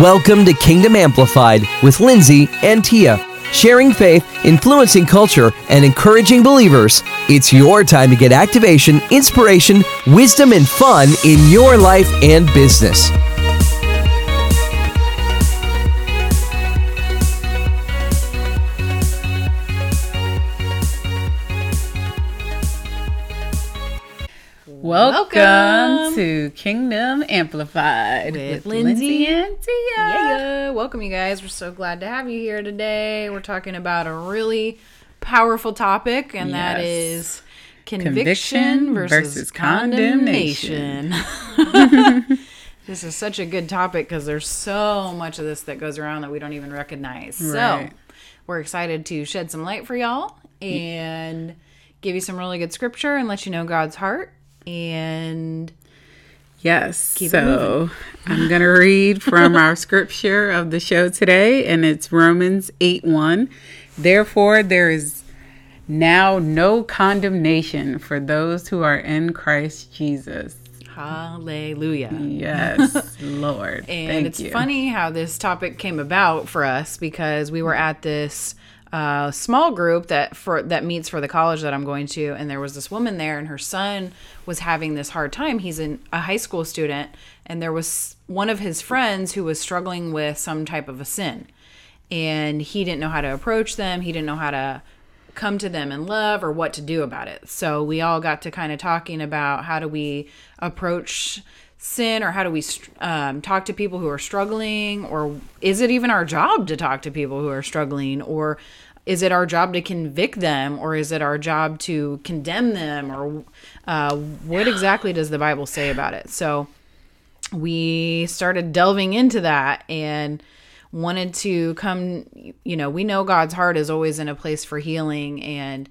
Welcome to Kingdom Amplified with Lindsay and Tia. Sharing faith, influencing culture, and encouraging believers. It's your time to get activation, inspiration, wisdom, and fun in your life and business. Welcome, Welcome. to Kingdom Amplified With with, Lindsay. Lindsay and Tia. Yeah, welcome you guys. We're so glad to have you here today. We're talking about a really powerful topic, and that Yes. is conviction, Conviction versus, versus condemnation. this is such a good topic because there's so much of this that goes around that we don't even recognize. So we're excited to shed some light for y'all and give you some really good scripture and let you know God's heart. And Yes. Keep so I'm going to read from our scripture of the show today, and it's Romans 8 1. Therefore, there is now no condemnation for those who are in Christ Jesus. hallelujah. Yes, Lord. And Thank it's you. funny how this topic came about for us because we were at this uh, small group that for that meets for the college that I'm going to, and there was this woman there, and her son was having this hard time. He's in a high school student, and there was one of his friends who was struggling with some type of a sin, and he didn't know how to approach them. He didn't know how to come to them in love or what to do about it. So we all got to kind of talking about how do we approach sin or how do we um, talk to people who are struggling? Or is it even our job to talk to people who are struggling? Or is it our job to convict them? Or is it our job to condemn them? Or uh, what exactly does the bible say about it? So we started delving into that and wanted to come you know we know god's heart is always in a place for healing. And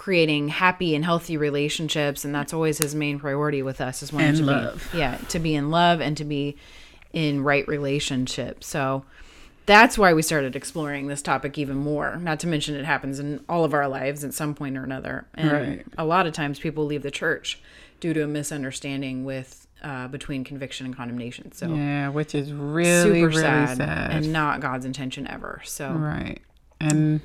creating happy and healthy relationships and that's always his main priority with us is wanting to love. be yeah to be in love and to be in right relationship so that's why we started exploring this topic even more not to mention it happens in all of our lives at some point or another and Right. a lot of times people leave the church due to a misunderstanding with uh, between conviction and condemnation so Yeah, which is really, super really sad, sad. and not God's intention ever. So Right. And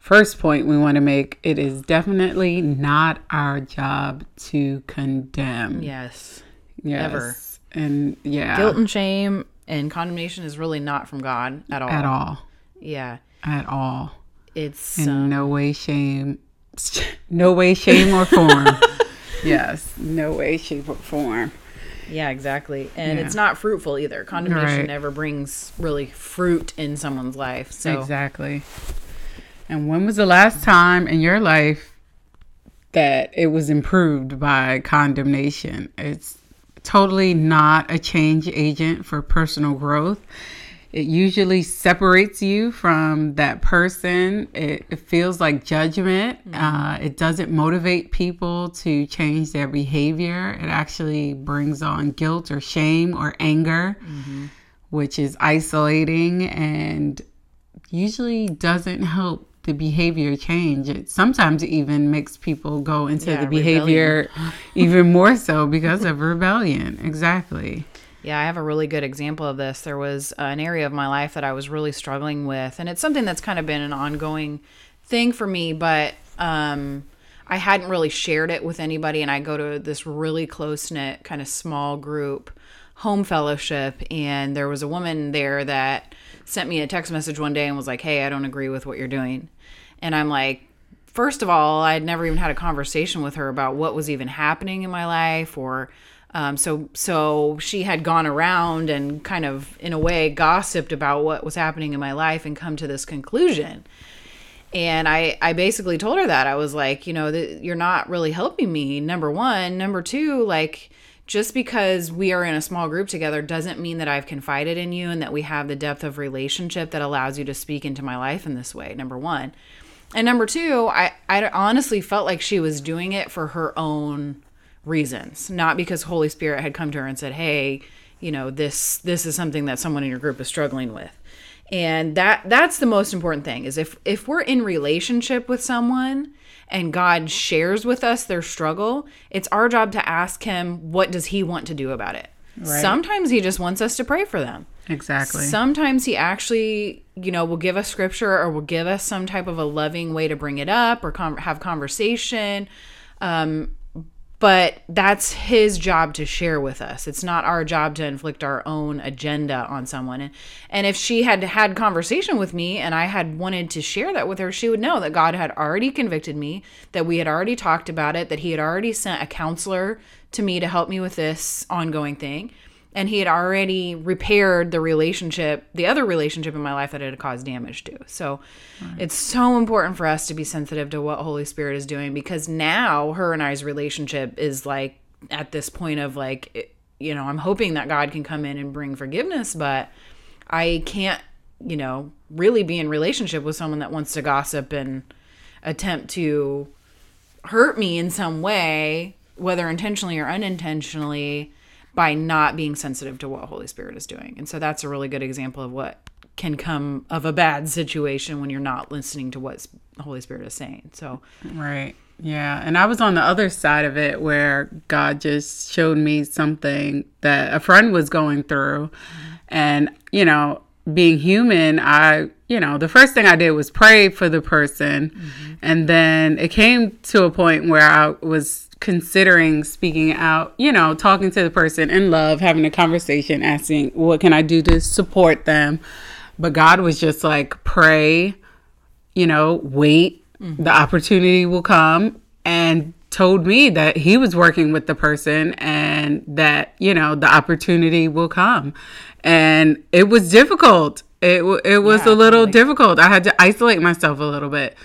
first point we want to make it is definitely not our job to condemn. yes, Yes. ever. And yeah. guilt and shame and condemnation is really not from God at all. at all. Yeah, At all. it's In um, no way shame no way shame or form. yes. No way shape or form. yeah, exactly, and Yeah. it's not fruitful either. Condemnation Right. never brings really fruit in someone's life. So Exactly. And when was the last time in your life that it was improved by condemnation? It's totally not a change agent for personal growth. It usually separates you from that person. It, it feels like judgment. Uh, it doesn't motivate people to change their behavior. It actually brings on guilt or shame or anger, which is isolating and usually doesn't help the behavior change. It sometimes even makes people go into Yeah, the behavior even more so because of rebellion. Exactly. Yeah, I have a really good example of this. There was an area of my life that I was really struggling with, and it's something that's kind of been an ongoing thing for me, but um, I hadn't really shared it with anybody. And I go to this really close knit, kind of small group home fellowship, and there was a woman there that sent me a text message one day and was like, Hey, I don't agree with what you're doing. And I'm like, first of all, I'd never even had a conversation with her about what was even happening in my life or um, so so she had gone around and kind of in a way gossiped about what was happening in my life and come to this conclusion and I, I basically told her that I was like, you know, that you're not really helping me. Number one, number two, like just because we are in a small group together doesn't mean that I've confided in you and that we have the depth of relationship that allows you to speak into my life in this way. Number one, and number two, I, I honestly felt like she was doing it for her own reasons, not because Holy Spirit had come to her and said, "Hey, you know, this this is something that someone in your group is struggling with." And that that's the most important thing is if if we're in relationship with someone and God shares with us their struggle, it's our job to ask him what does he want to do about it. Right. Sometimes he just wants us to pray for them. Exactly. Sometimes he actually, you know, will give us scripture or will give us some type of a loving way to bring it up or con have conversation. Um, but that's his job to share with us. It's not our job to inflict our own agenda on someone. And, and if she had had conversation with me and I had wanted to share that with her, she would know that God had already convicted me, that we had already talked about it, that he had already sent a counselor to me to help me with this ongoing thing and he had already repaired the relationship the other relationship in my life that it had caused damage to so right. it's so important for us to be sensitive to what holy spirit is doing because now her and i's relationship is like at this point of like you know i'm hoping that god can come in and bring forgiveness but i can't you know really be in relationship with someone that wants to gossip and attempt to hurt me in some way whether intentionally or unintentionally by not being sensitive to what Holy Spirit is doing. And so that's a really good example of what can come of a bad situation when you're not listening to what Holy Spirit is saying. So, right. Yeah. And I was on the other side of it where God just showed me something that a friend was going through. And, you know, being human, I, you know, the first thing I did was pray for the person. Mm-hmm. And then it came to a point where I was considering speaking out, you know, talking to the person in love, having a conversation, asking, what can I do to support them? But God was just like, pray, you know, wait, mm-hmm. the opportunity will come. And told me that he was working with the person and that, you know, the opportunity will come. And it was difficult. It, it was yeah, a little totally. difficult. I had to isolate myself a little bit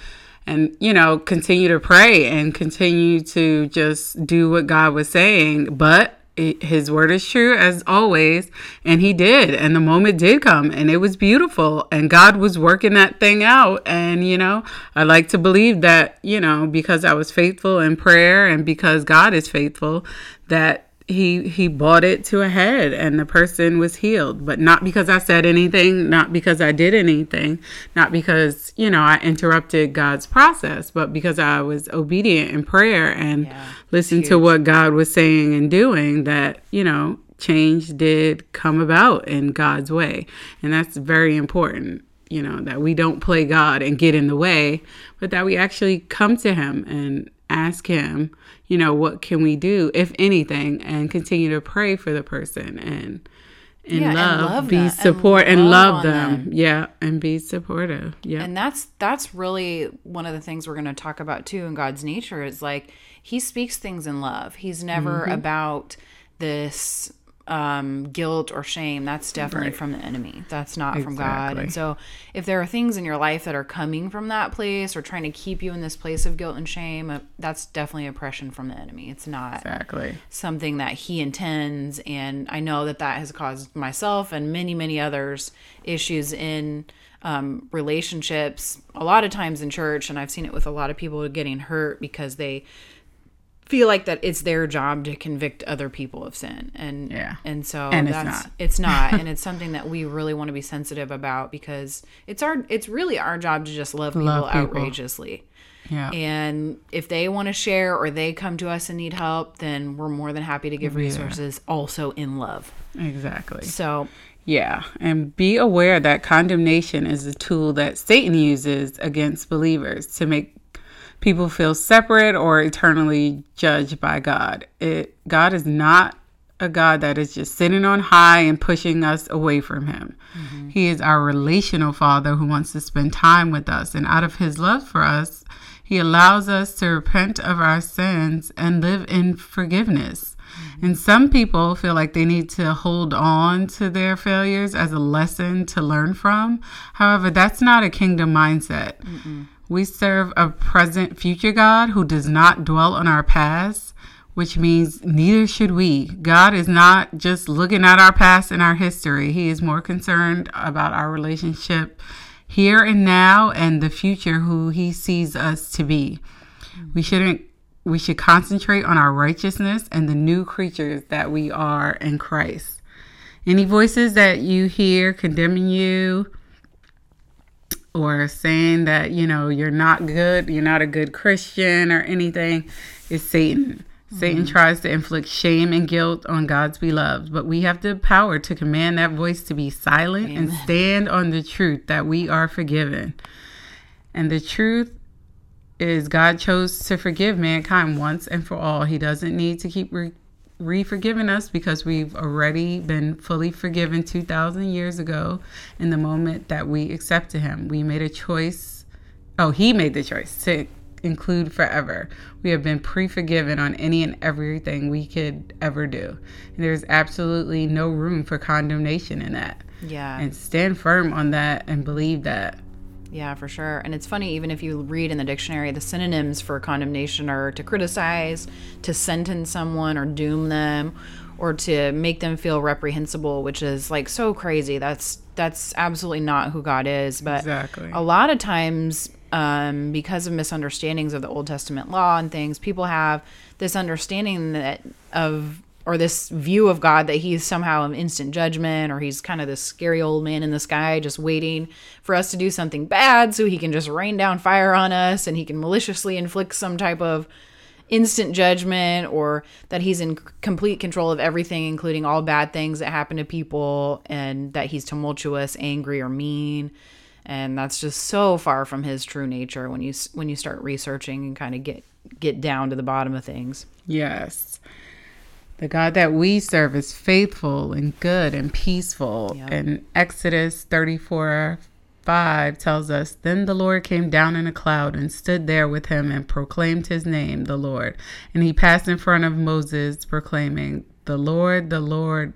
and you know continue to pray and continue to just do what God was saying but his word is true as always and he did and the moment did come and it was beautiful and God was working that thing out and you know I like to believe that you know because I was faithful in prayer and because God is faithful that he he bought it to a head and the person was healed. But not because i said anything not because i did anything not because you know i interrupted god's process but because i was obedient in prayer and yeah, listened to what god was saying and doing that you know change did come about in god's way. And that's very important you know that we don't play god and get in the way but that we actually come to him and ask him you know, what can we do, if anything, and continue to pray for the person and and, yeah, love, and love, be support and, and love, them. them. Yeah, and be supportive. Yeah. And that's that's really one of the things we're going to talk about too in God's nature is like he speaks things in love. He's never mm-hmm. about this um, guilt or shame, that's definitely right. from the enemy. That's not exactly. from God. And so, if there are things in your life that are coming from that place or trying to keep you in this place of guilt and shame, uh, that's definitely oppression from the enemy. It's not exactly something that he intends. And I know that that has caused myself and many, many others issues in um, relationships. A lot of times in church, and I've seen it with a lot of people getting hurt because they feel like that it's their job to convict other people of sin. And yeah. and so and that's it's not, it's not. And it's something that we really want to be sensitive about because it's our it's really our job to just love people, love people. outrageously. Yeah. And if they want to share or they come to us and need help then we're more than happy to give resources yeah. also in love. Exactly. So yeah, and be aware that condemnation is a tool that Satan uses against believers to make people feel separate or eternally judged by God. It God is not a God that is just sitting on high and pushing us away from him. Mm-hmm. He is our relational father who wants to spend time with us and out of his love for us, he allows us to repent of our sins and live in forgiveness. Mm-hmm. And some people feel like they need to hold on to their failures as a lesson to learn from. However, that's not a kingdom mindset. Mm-mm. We serve a present future God who does not dwell on our past, which means neither should we. God is not just looking at our past and our history, He is more concerned about our relationship here and now and the future who He sees us to be. We shouldn't we should concentrate on our righteousness and the new creatures that we are in Christ. Any voices that you hear condemning you, or saying that, you know, you're not good, you're not a good Christian or anything is Satan. Mm-hmm. Satan tries to inflict shame and guilt on God's beloved, but we have the power to command that voice to be silent and stand on the truth that we are forgiven. And the truth is, God chose to forgive mankind once and for all. He doesn't need to keep re- re forgiving us because we've already been fully forgiven 2,000 years ago in the moment that we accepted Him. We made a choice. Oh, He made the choice to include forever. We have been pre forgiven on any and everything we could ever do. And there's absolutely no room for condemnation in that. Yeah. And stand firm on that and believe that. Yeah, for sure. And it's funny, even if you read in the dictionary, the synonyms for condemnation are to criticize, to sentence someone or doom them, or to make them feel reprehensible, which is like so crazy. That's that's absolutely not who God is. But Exactly. a lot of times, um, because of misunderstandings of the Old Testament law and things, people have this understanding that of or this view of God that he's somehow an instant judgment or he's kind of this scary old man in the sky just waiting for us to do something bad so he can just rain down fire on us and he can maliciously inflict some type of instant judgment or that he's in complete control of everything including all bad things that happen to people and that he's tumultuous, angry or mean. And that's just so far from his true nature when you when you start researching and kind of get get down to the bottom of things. Yes. The God that we serve is faithful and good and peaceful. Yep. And Exodus 34 5 tells us Then the Lord came down in a cloud and stood there with him and proclaimed his name, the Lord. And he passed in front of Moses, proclaiming, The Lord, the Lord,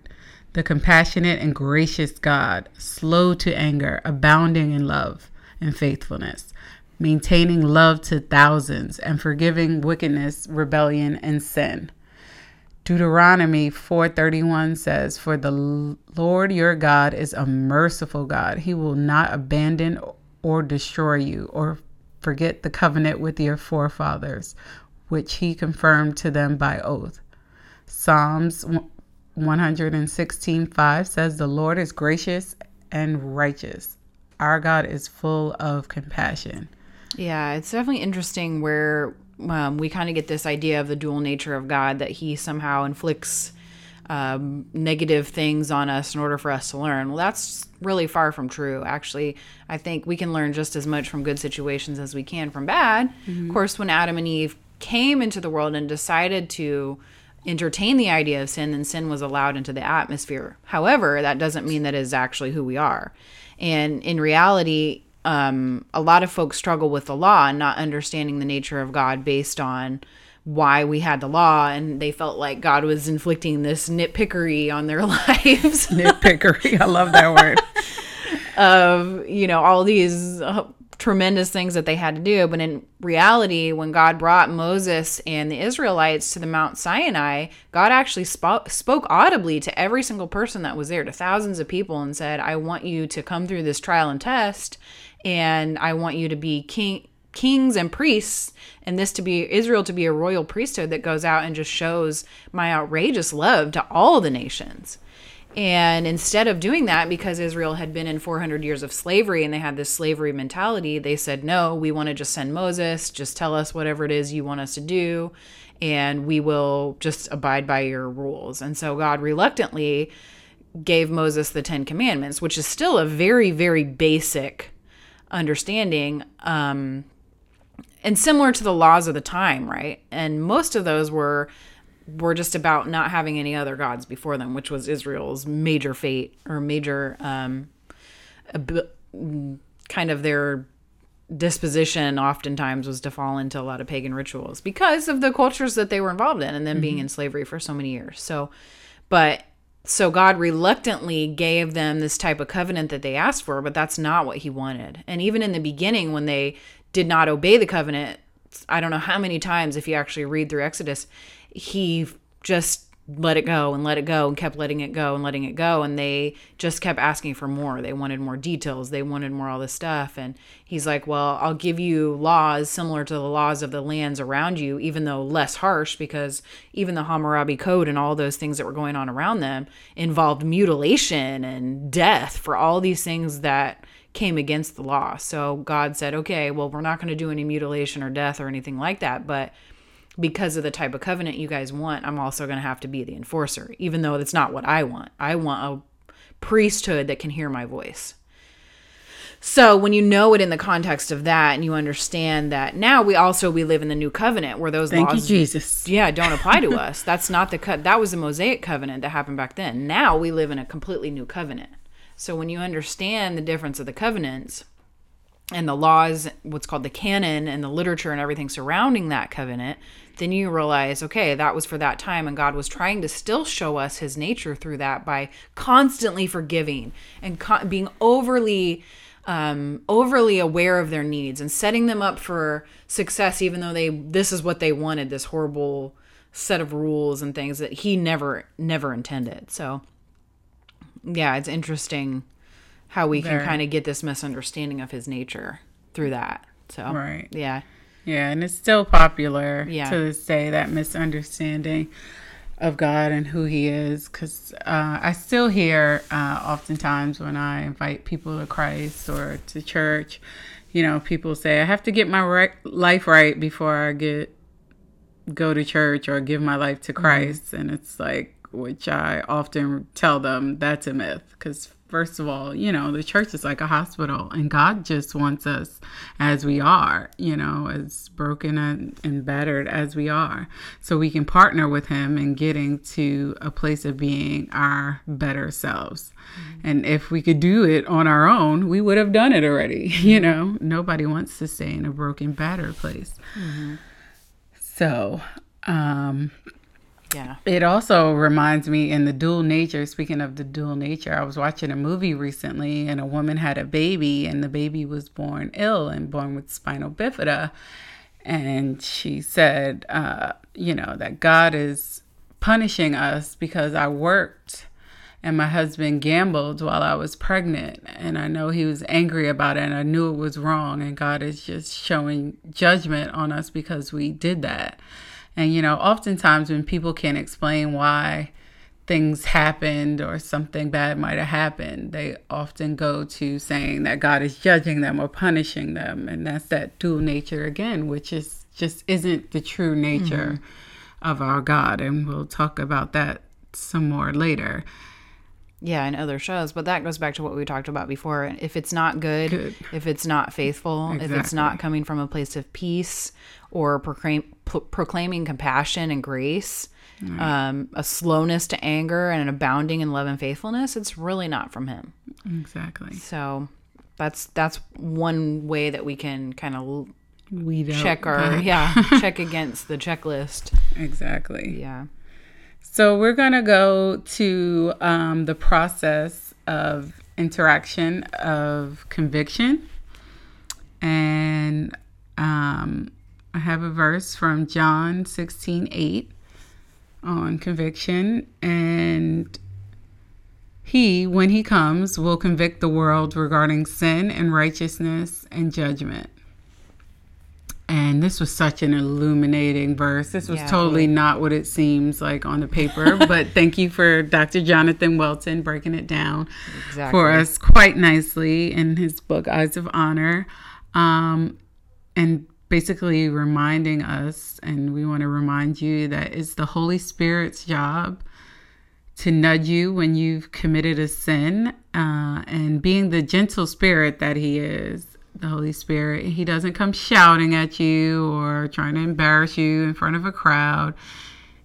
the compassionate and gracious God, slow to anger, abounding in love and faithfulness, maintaining love to thousands, and forgiving wickedness, rebellion, and sin. Deuteronomy 4:31 says, "For the Lord your God is a merciful God. He will not abandon or destroy you or forget the covenant with your forefathers, which he confirmed to them by oath." Psalms 116:5 says, "The Lord is gracious and righteous. Our God is full of compassion." Yeah, it's definitely interesting where um, we kind of get this idea of the dual nature of God that He somehow inflicts um, negative things on us in order for us to learn. Well, that's really far from true. Actually, I think we can learn just as much from good situations as we can from bad. Of course, when Adam and Eve came into the world and decided to entertain the idea of sin, then sin was allowed into the atmosphere. However, that doesn't mean that is actually who we are. And in reality, um, a lot of folks struggle with the law and not understanding the nature of God based on why we had the law, and they felt like God was inflicting this nitpickery on their lives Nitpickery. I love that word. of you know all these uh, tremendous things that they had to do but in reality when god brought moses and the israelites to the mount sinai god actually spoke, spoke audibly to every single person that was there to thousands of people and said i want you to come through this trial and test and i want you to be king kings and priests and this to be israel to be a royal priesthood that goes out and just shows my outrageous love to all the nations and instead of doing that, because Israel had been in 400 years of slavery and they had this slavery mentality, they said, no, we want to just send Moses, just tell us whatever it is you want us to do, and we will just abide by your rules. And so God reluctantly gave Moses the Ten Commandments, which is still a very, very basic understanding. Um, and similar to the laws of the time, right? And most of those were were just about not having any other gods before them, which was Israel's major fate or major um, ab- kind of their disposition oftentimes was to fall into a lot of pagan rituals because of the cultures that they were involved in and then being in slavery for so many years. So, but so God reluctantly gave them this type of covenant that they asked for, but that's not what he wanted. And even in the beginning, when they did not obey the covenant, I don't know how many times, if you actually read through Exodus, he just let it go and let it go and kept letting it go and letting it go. And they just kept asking for more. They wanted more details. They wanted more all this stuff. And he's like, Well, I'll give you laws similar to the laws of the lands around you, even though less harsh, because even the Hammurabi Code and all those things that were going on around them involved mutilation and death for all these things that came against the law. So God said, Okay, well, we're not going to do any mutilation or death or anything like that, but because of the type of covenant you guys want, I'm also going to have to be the enforcer, even though that's not what I want. I want a priesthood that can hear my voice. So when you know it in the context of that and you understand that now we also we live in the new covenant where those Thank laws you, Jesus. yeah, don't apply to us. That's not the cut. That was the Mosaic covenant that happened back then. Now we live in a completely new covenant. So when you understand the difference of the covenants and the laws, what's called the canon and the literature and everything surrounding that covenant, then you realize, okay, that was for that time, and God was trying to still show us His nature through that by constantly forgiving and co- being overly um, overly aware of their needs and setting them up for success, even though they this is what they wanted, this horrible set of rules and things that He never never intended. So, yeah, it's interesting how we can kind of get this misunderstanding of His nature through that. So, Right. yeah, Yeah, and it's still popular Yeah. to this day, that misunderstanding of God and who He is. Because uh, I still hear uh, oftentimes when I invite people to Christ or to church, you know, people say, I have to get my right, life right before I get go to church or give my life to Christ. And it's like, which I often tell them that's a myth. Because, first of all, you know, the church is like a hospital, and God just wants us as we are, you know, as broken and, and battered as we are. So we can partner with Him in getting to a place of being our better selves. And if we could do it on our own, we would have done it already. You know, nobody wants to stay in a broken, battered place. So, um, yeah, it also reminds me in the dual nature, speaking of the dual nature, I was watching a movie recently and a woman had a baby and the baby was born ill and born with spinal bifida. And she said, uh, you know, that God is punishing us because I worked and my husband gambled while I was pregnant. And I know he was angry about it and I knew it was wrong. And God is just showing judgment on us because we did that. And, you know, oftentimes when people can't explain why things happened or something bad might have happened, they often go to saying that God is judging them or punishing them. And that's that dual nature again, which is just isn't the true nature mm-hmm. of our God. And we'll talk about that some more later. Yeah, in other shows. But that goes back to what we talked about before. If it's not good, Good. if it's not faithful, if it's not coming from a place of peace or proclaim, pro- proclaiming compassion and grace, um, a slowness to anger and an abounding in love and faithfulness, it's really not from Him. Exactly. So that's that's one way that we can kind of We don't check our but- yeah check against the checklist. Exactly. Yeah. So we're going to go to um, the process of interaction of conviction. And um, I have a verse from John 16 8 on conviction. And he, when he comes, will convict the world regarding sin and righteousness and judgment. And this was such an illuminating verse. This was Yeah, totally not what it seems like on the paper, but thank you for Dr. Jonathan Welton breaking it down Exactly. for us quite nicely in his book Eyes of Honor. Um, and basically reminding us, and we want to remind you that it's the Holy Spirit's job to nudge you when you've committed a sin, uh, and being the gentle spirit that He is, the Holy Spirit, He doesn't come shouting at you or trying to embarrass you in front of a crowd.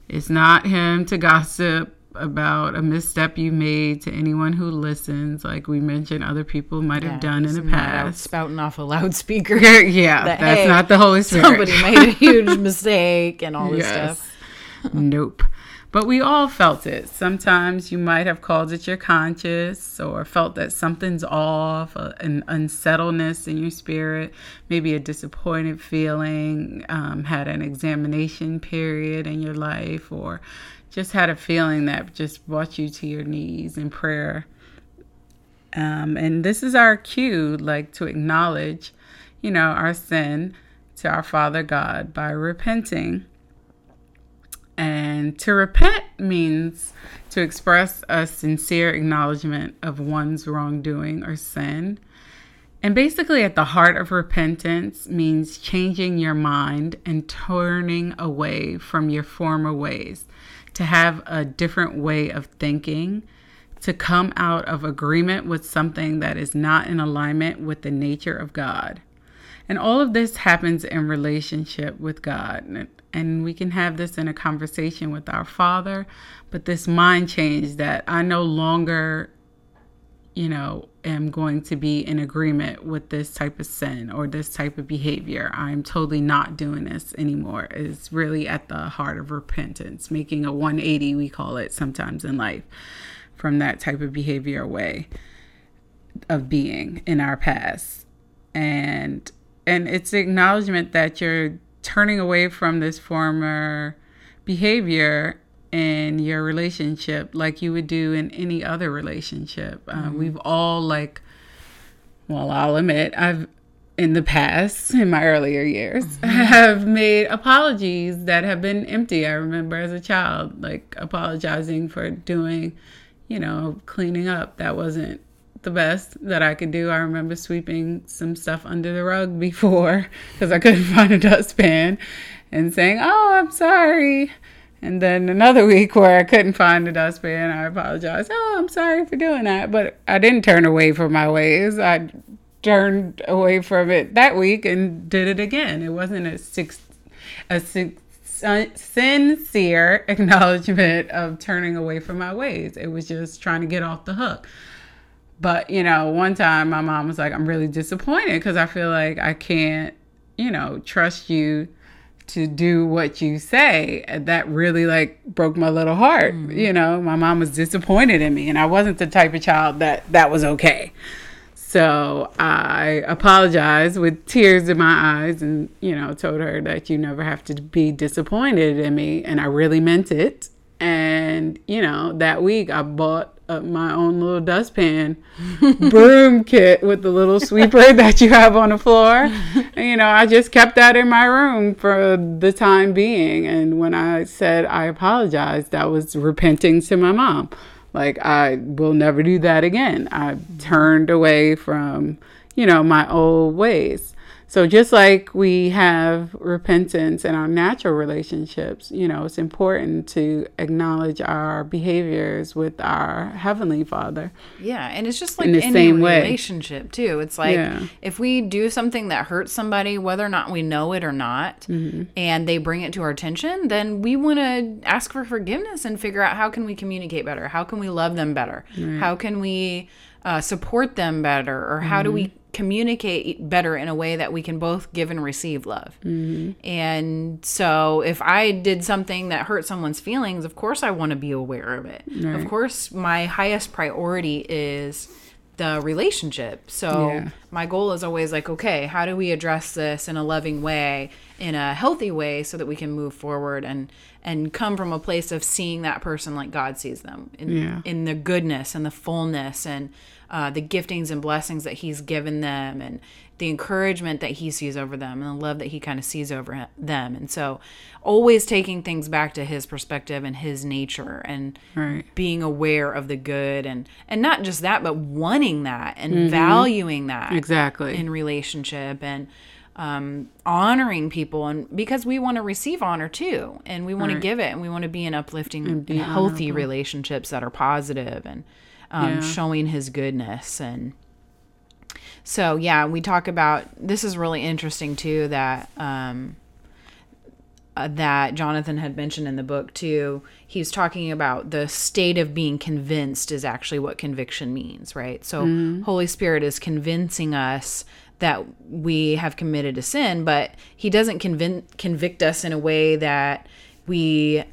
It's not Him to gossip about a misstep you made to anyone who listens, like we mentioned other people might have done in the past. spouting off a loudspeaker. yeah, that, that's hey, not the Holy Spirit. Somebody made a huge mistake and all this stuff. nope. But we all felt it. Sometimes you might have called it your conscience or felt that something's off, uh, an unsettledness in your spirit, maybe a disappointed feeling, um, had an examination period in your life, or just had a feeling that just brought you to your knees in prayer. Um, and this is our cue, like to acknowledge, you know, our sin to our Father God by repenting. And to repent means to express a sincere acknowledgement of one's wrongdoing or sin. And basically, at the heart of repentance means changing your mind and turning away from your former ways, to have a different way of thinking, to come out of agreement with something that is not in alignment with the nature of God. And all of this happens in relationship with God. And we can have this in a conversation with our Father, but this mind change that I no longer, you know, am going to be in agreement with this type of sin or this type of behavior. I'm totally not doing this anymore is really at the heart of repentance, making a 180, we call it sometimes in life, from that type of behavior way of being in our past. And and it's acknowledgement that you're turning away from this former behavior in your relationship like you would do in any other relationship. Uh, mm-hmm. we've all like, well, I'll admit I've in the past, in my earlier years, mm-hmm. have made apologies that have been empty. I remember as a child, like apologizing for doing, you know, cleaning up that wasn't the best that I could do. I remember sweeping some stuff under the rug before because I couldn't find a dustpan and saying, Oh, I'm sorry. And then another week where I couldn't find a dustpan, I apologized. Oh, I'm sorry for doing that. But I didn't turn away from my ways. I turned away from it that week and did it again. It wasn't a six, a six, sincere acknowledgement of turning away from my ways. It was just trying to get off the hook. But, you know, one time my mom was like, I'm really disappointed because I feel like I can't, you know, trust you to do what you say. And that really like broke my little heart. Mm-hmm. You know, my mom was disappointed in me and I wasn't the type of child that that was okay. So I apologized with tears in my eyes and, you know, told her that you never have to be disappointed in me. And I really meant it. And, you know, that week I bought uh, my own little dustpan broom kit with the little sweeper that you have on the floor. And, you know, I just kept that in my room for the time being. And when I said I apologized, that was repenting to my mom. Like, I will never do that again. I turned away from, you know, my old ways. So just like we have repentance in our natural relationships, you know, it's important to acknowledge our behaviors with our heavenly Father. Yeah, and it's just like in the any same relationship way. too. It's like yeah. if we do something that hurts somebody, whether or not we know it or not, mm-hmm. and they bring it to our attention, then we want to ask for forgiveness and figure out how can we communicate better, how can we love them better, right. how can we uh, support them better, or how mm-hmm. do we communicate better in a way that we can both give and receive love. Mm-hmm. And so if I did something that hurt someone's feelings, of course I want to be aware of it. Right. Of course, my highest priority is the relationship. So yeah. my goal is always like, okay, how do we address this in a loving way, in a healthy way so that we can move forward and and come from a place of seeing that person like God sees them in yeah. in the goodness and the fullness and uh, the giftings and blessings that he's given them and the encouragement that he sees over them and the love that he kind of sees over them. And so always taking things back to his perspective and his nature and right. being aware of the good and and not just that but wanting that and mm-hmm. valuing that exactly in relationship and um, honoring people and because we want to receive honor too and we want right. to give it and we want to be in uplifting and healthy honorable. relationships that are positive and um, yeah. showing his goodness and so yeah we talk about this is really interesting too that um, uh, that jonathan had mentioned in the book too he's talking about the state of being convinced is actually what conviction means right so mm-hmm. holy spirit is convincing us that we have committed a sin but he doesn't convin- convict us in a way that we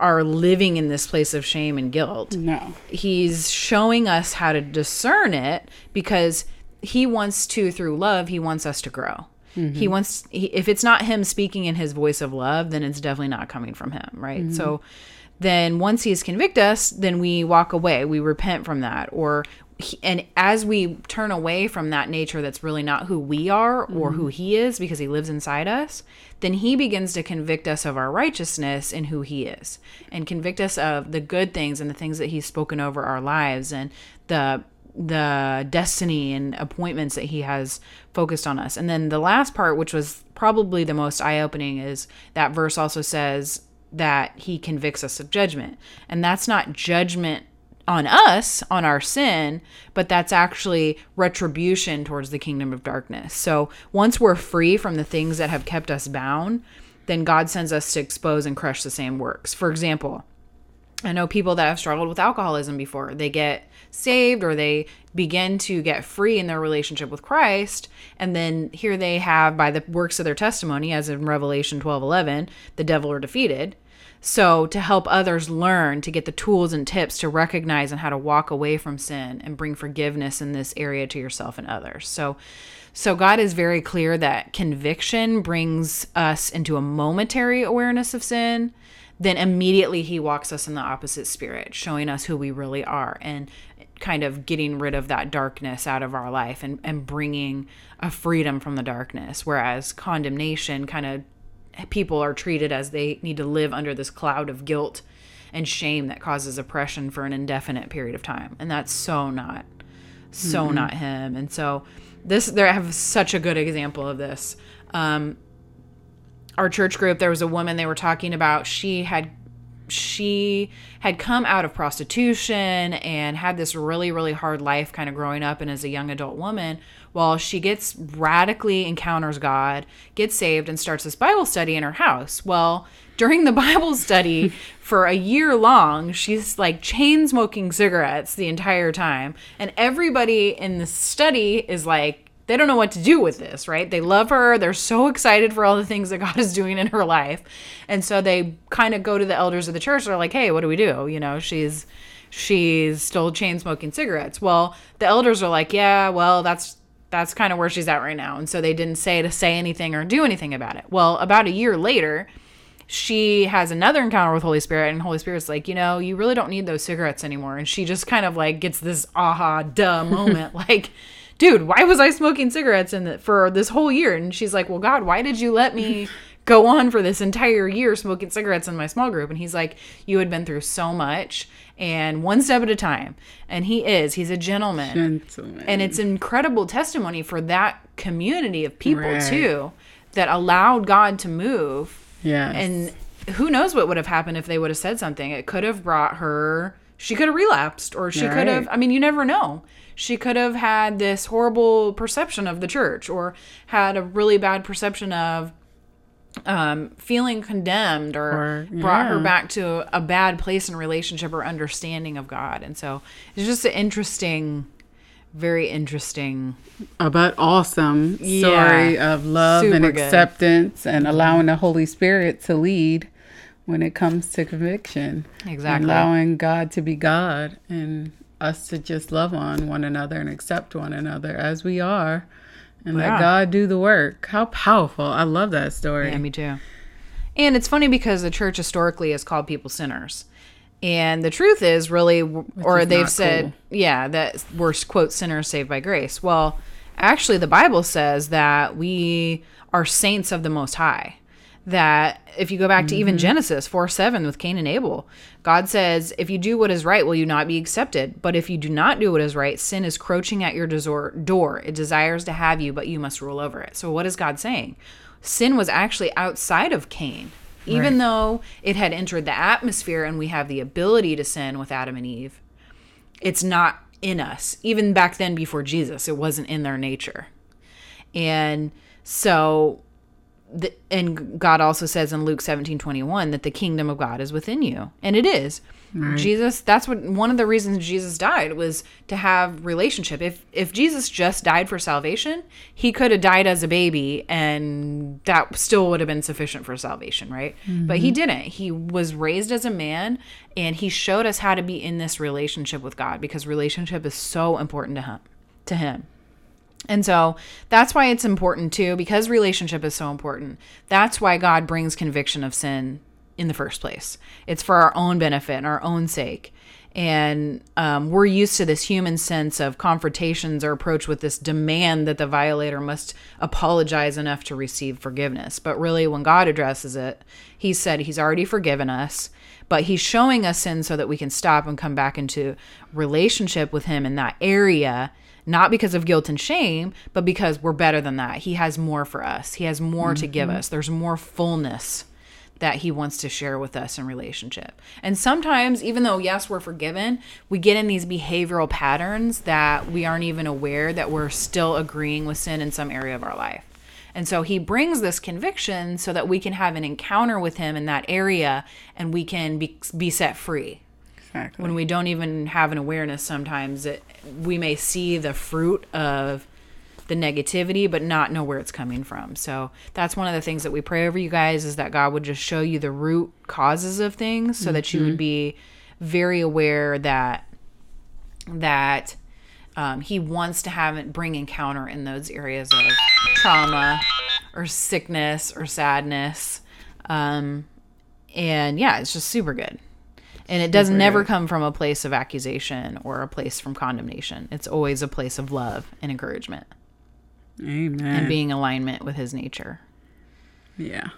are living in this place of shame and guilt. No. He's showing us how to discern it because he wants to through love, he wants us to grow. Mm-hmm. He wants he, if it's not him speaking in his voice of love, then it's definitely not coming from him, right? Mm-hmm. So then once he has convict us, then we walk away, we repent from that or and as we turn away from that nature that's really not who we are or mm-hmm. who he is because he lives inside us, then he begins to convict us of our righteousness and who he is and convict us of the good things and the things that he's spoken over our lives and the the destiny and appointments that he has focused on us. And then the last part, which was probably the most eye opening, is that verse also says that he convicts us of judgment. And that's not judgment on us, on our sin, but that's actually retribution towards the kingdom of darkness. So once we're free from the things that have kept us bound, then God sends us to expose and crush the same works. For example, I know people that have struggled with alcoholism before. They get saved or they begin to get free in their relationship with Christ. And then here they have, by the works of their testimony, as in Revelation 12 11, the devil are defeated. So, to help others learn to get the tools and tips to recognize and how to walk away from sin and bring forgiveness in this area to yourself and others. So, so God is very clear that conviction brings us into a momentary awareness of sin. Then immediately he walks us in the opposite spirit, showing us who we really are and kind of getting rid of that darkness out of our life and, and bringing a freedom from the darkness. Whereas condemnation kind of people are treated as they need to live under this cloud of guilt and shame that causes oppression for an indefinite period of time. And that's so not so mm-hmm. not him. And so this there I have such a good example of this. Um, our church group, there was a woman they were talking about. She had she had come out of prostitution and had this really really hard life kind of growing up and as a young adult woman well she gets radically encounters god gets saved and starts this bible study in her house. Well during the bible study for a year long she's like chain smoking cigarettes the entire time and everybody in the study is like they don't know what to do with this, right? They love her. They're so excited for all the things that God is doing in her life. And so they kind of go to the elders of the church. They're like, hey, what do we do? You know, she's she's still chain smoking cigarettes. Well, the elders are like, yeah, well, that's that's kind of where she's at right now. And so they didn't say to say anything or do anything about it. Well, about a year later, she has another encounter with Holy Spirit, and Holy Spirit's like, you know, you really don't need those cigarettes anymore. And she just kind of like gets this aha duh moment, like, dude, why was I smoking cigarettes in the, for this whole year? And she's like, well, God, why did you let me go on for this entire year smoking cigarettes in my small group? And he's like, you had been through so much and one step at a time. And he is, he's a gentleman. Gentleman. And it's incredible testimony for that community of people right. too that allowed God to move. Yeah. And who knows what would have happened if they would have said something. It could have brought her she could have relapsed or she right. could have I mean you never know she could have had this horrible perception of the church or had a really bad perception of um, feeling condemned or, or yeah. brought her back to a bad place in relationship or understanding of God. And so it's just an interesting, very interesting, but awesome story of love and acceptance good. and allowing the Holy Spirit to lead when it comes to conviction. Exactly. Allowing God to be God and us to just love on one another and accept one another as we are and yeah. let God do the work. How powerful. I love that story. Yeah, me too. And it's funny because the church historically has called people sinners. And the truth is really Which or is they've said, cool. yeah, that we're quote sinners saved by grace. Well, actually the Bible says that we are saints of the most high that if you go back to mm-hmm. even Genesis 4 7 with Cain and Abel, God says, If you do what is right, will you not be accepted? But if you do not do what is right, sin is crouching at your door. It desires to have you, but you must rule over it. So, what is God saying? Sin was actually outside of Cain. Even right. though it had entered the atmosphere and we have the ability to sin with Adam and Eve, it's not in us. Even back then, before Jesus, it wasn't in their nature. And so the, and God also says in Luke 17 21 that the kingdom of God is within you. And it is. Right. Jesus, that's what one of the reasons Jesus died was to have relationship. If if Jesus just died for salvation, he could have died as a baby and that still would have been sufficient for salvation, right? Mm-hmm. But he didn't. He was raised as a man and he showed us how to be in this relationship with God because relationship is so important to him. To him. And so that's why it's important too, because relationship is so important. That's why God brings conviction of sin in the first place. It's for our own benefit and our own sake. And um, we're used to this human sense of confrontations or approach with this demand that the violator must apologize enough to receive forgiveness. But really, when God addresses it, He said He's already forgiven us but he's showing us sin so that we can stop and come back into relationship with him in that area not because of guilt and shame but because we're better than that he has more for us he has more to give mm-hmm. us there's more fullness that he wants to share with us in relationship. And sometimes, even though, yes, we're forgiven, we get in these behavioral patterns that we aren't even aware that we're still agreeing with sin in some area of our life. And so he brings this conviction so that we can have an encounter with him in that area and we can be, be set free. Exactly. When we don't even have an awareness, sometimes it, we may see the fruit of the negativity but not know where it's coming from. So that's one of the things that we pray over you guys is that god would just show you the root causes of things so that you would be very aware that that um, he wants to have it bring encounter in those areas of trauma or sickness or sadness. Um, and yeah it's just super good and it does Super never come from a place of accusation or a place from condemnation it's always a place of love and encouragement Amen. and being alignment with his nature. yeah.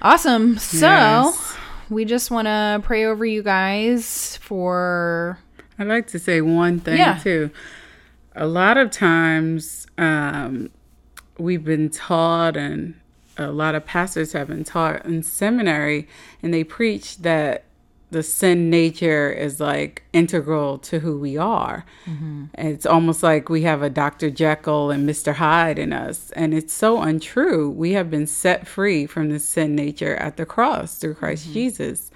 Awesome. So Yes. we just want to pray over you guys for I'd like to say one thing Yeah. too. A lot of times, um, we've been taught, and a lot of pastors have been taught in seminary, and they preach that the sin nature is like integral to who we are. And It's almost like we have a Dr. Jekyll and Mr. Hyde in us. And it's so untrue. We have been set free from the sin nature at the cross through Christ mm-hmm. Jesus.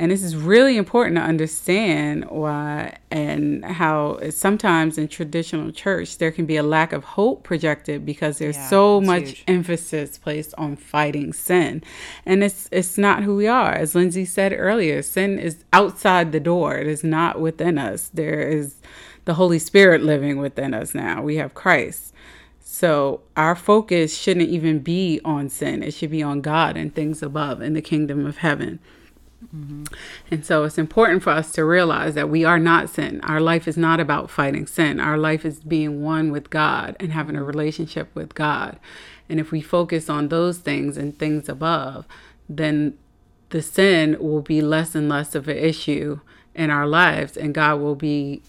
And this is really important to understand why and how sometimes in traditional church there can be a lack of hope projected because there's Yeah, so much huge. emphasis placed on fighting sin. And it's it's not who we are. As Lindsay said earlier, sin is outside the door. It is not within us. There is the Holy Spirit living within us now. We have Christ. So our focus shouldn't even be on sin. It should be on God and things above in the kingdom of heaven. Mm-hmm. And so it's important for us to realize that we are not sin. Our life is not about fighting sin. Our life is being one with God and having a relationship with God. And if we focus on those things and things above, then the sin will be less and less of an issue in our lives, and God will be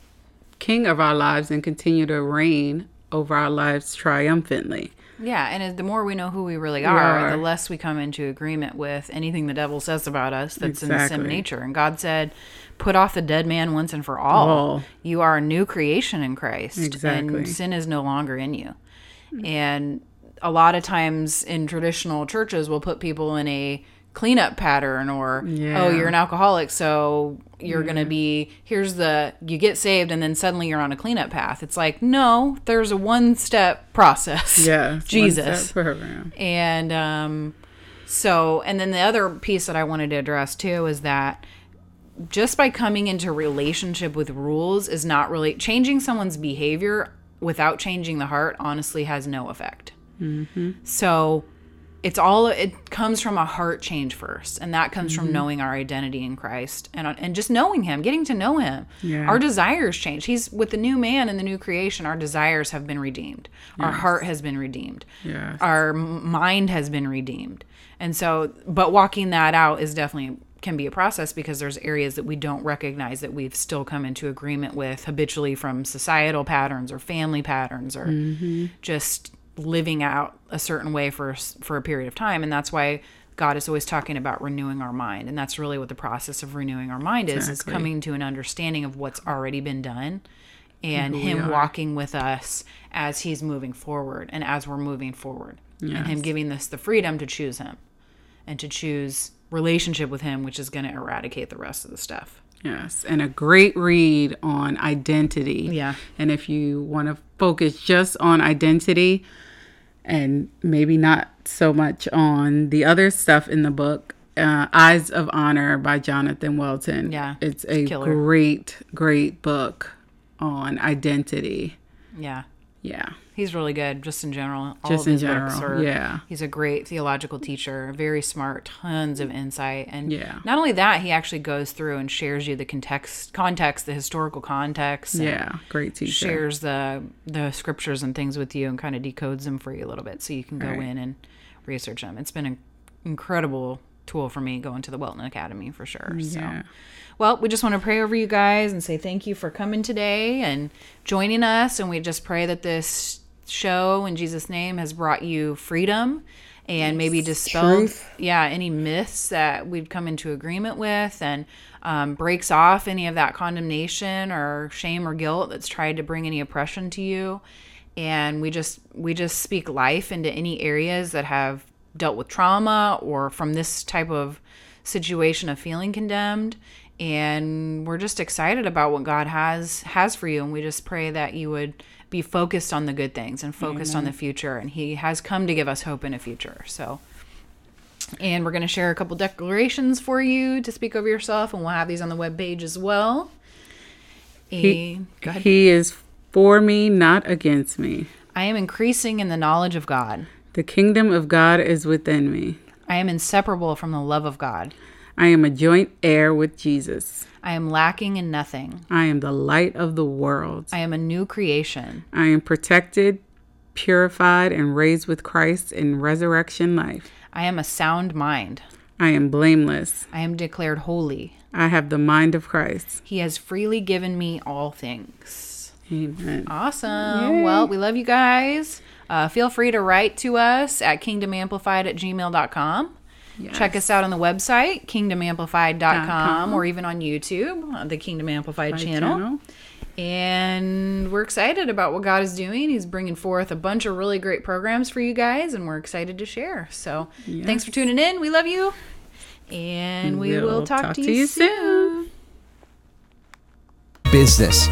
king of our lives and continue to reign over our lives triumphantly. Yeah, and the more we know who we really are, are. the less we come into agreement with anything the devil says about us that's in the sin nature. And God said, "Put off the dead man once and for all. All. You are a new creation in Christ, Exactly. and sin is no longer in you." And a lot of times in traditional churches, we'll put people in a cleanup pattern or Yeah. oh you're an alcoholic so you're going to be here's the you get saved and then suddenly you're on a cleanup path it's like no there's a one step process yeah jesus program. and um, so, and then the other piece that I wanted to address too is that just by coming into relationship with rules is not really changing someone's behavior without changing the heart. Honestly, has no effect. So, it's all it comes from a heart change first, and that comes from mm-hmm. knowing our identity in Christ and and just knowing Him, getting to know Him. Yeah. Our desires change. He's with the new man and the new creation. Our desires have been redeemed. Our heart has been redeemed Yes. our mind has been redeemed and so but walking that out is definitely can be a process because there's areas that we don't recognize that we've still come into agreement with habitually from societal patterns or family patterns or mm-hmm. just living out a certain way for for a period of time and that's why God is always talking about renewing our mind and that's really what the process of renewing our mind is is coming to an understanding of what's already been done and who him walking with us as he's moving forward and as we're moving forward and him giving us the freedom to choose him and to choose relationship with him which is going to eradicate the rest of the stuff Yes, and a great read on identity. Yeah. And if you want to focus just on identity and maybe not so much on the other stuff in the book, uh, Eyes of Honor by Jonathan Welton. Yeah, It's a killer. great, great book on identity. yeah Yeah. he's really good just in general all Just of in general, are, yeah. he's a great theological teacher very smart tons of insight and Yeah. not only that he actually goes through and shares you the context context the historical context Yeah. Great teacher. shares the the scriptures and things with you and kind of decodes them for you a little bit so you can go Right. in and research them. It's been an incredible tool for me going to the Welton Academy for sure. Yeah. So, well, we just want to pray over you guys and say thank you for coming today and joining us. And we just pray that this show in Jesus' name has brought you freedom and maybe dispelled, Truth. yeah, any myths that we've come into agreement with and um, breaks off any of that condemnation or shame or guilt that's tried to bring any oppression to you and we just we just speak life into any areas that have dealt with trauma or from this type of situation of feeling condemned. And we're just excited about what God has has for you. And we just pray that you would be focused on the good things and focused on the future. And he has come to give us hope in a future. So and we're going to share a couple declarations for you to speak over yourself. And we'll have these on the web page as well. He, And- go ahead. he is for me, not against me. I am increasing in the knowledge of God. The kingdom of God is within me. I am inseparable from the love of God. I am a joint heir with Jesus. I am lacking in nothing. I am the light of the world. I am a new creation. I am protected, purified, and raised with Christ in resurrection life. I am a sound mind. I am blameless. I am declared holy. I have the mind of Christ. He has freely given me all things. Amen. Awesome. Well, we love you guys. Uh, feel free to write to us at kingdomamplified at gmail.com. Check us out on the website, kingdomamplified.com, or even on YouTube, on the Kingdom Amplified channel. channel. And we're excited about what God is doing. He's bringing forth a bunch of really great programs for you guys, and we're excited to share. So thanks for tuning in. We love you. And we will We'll talk, to, you soon. Business,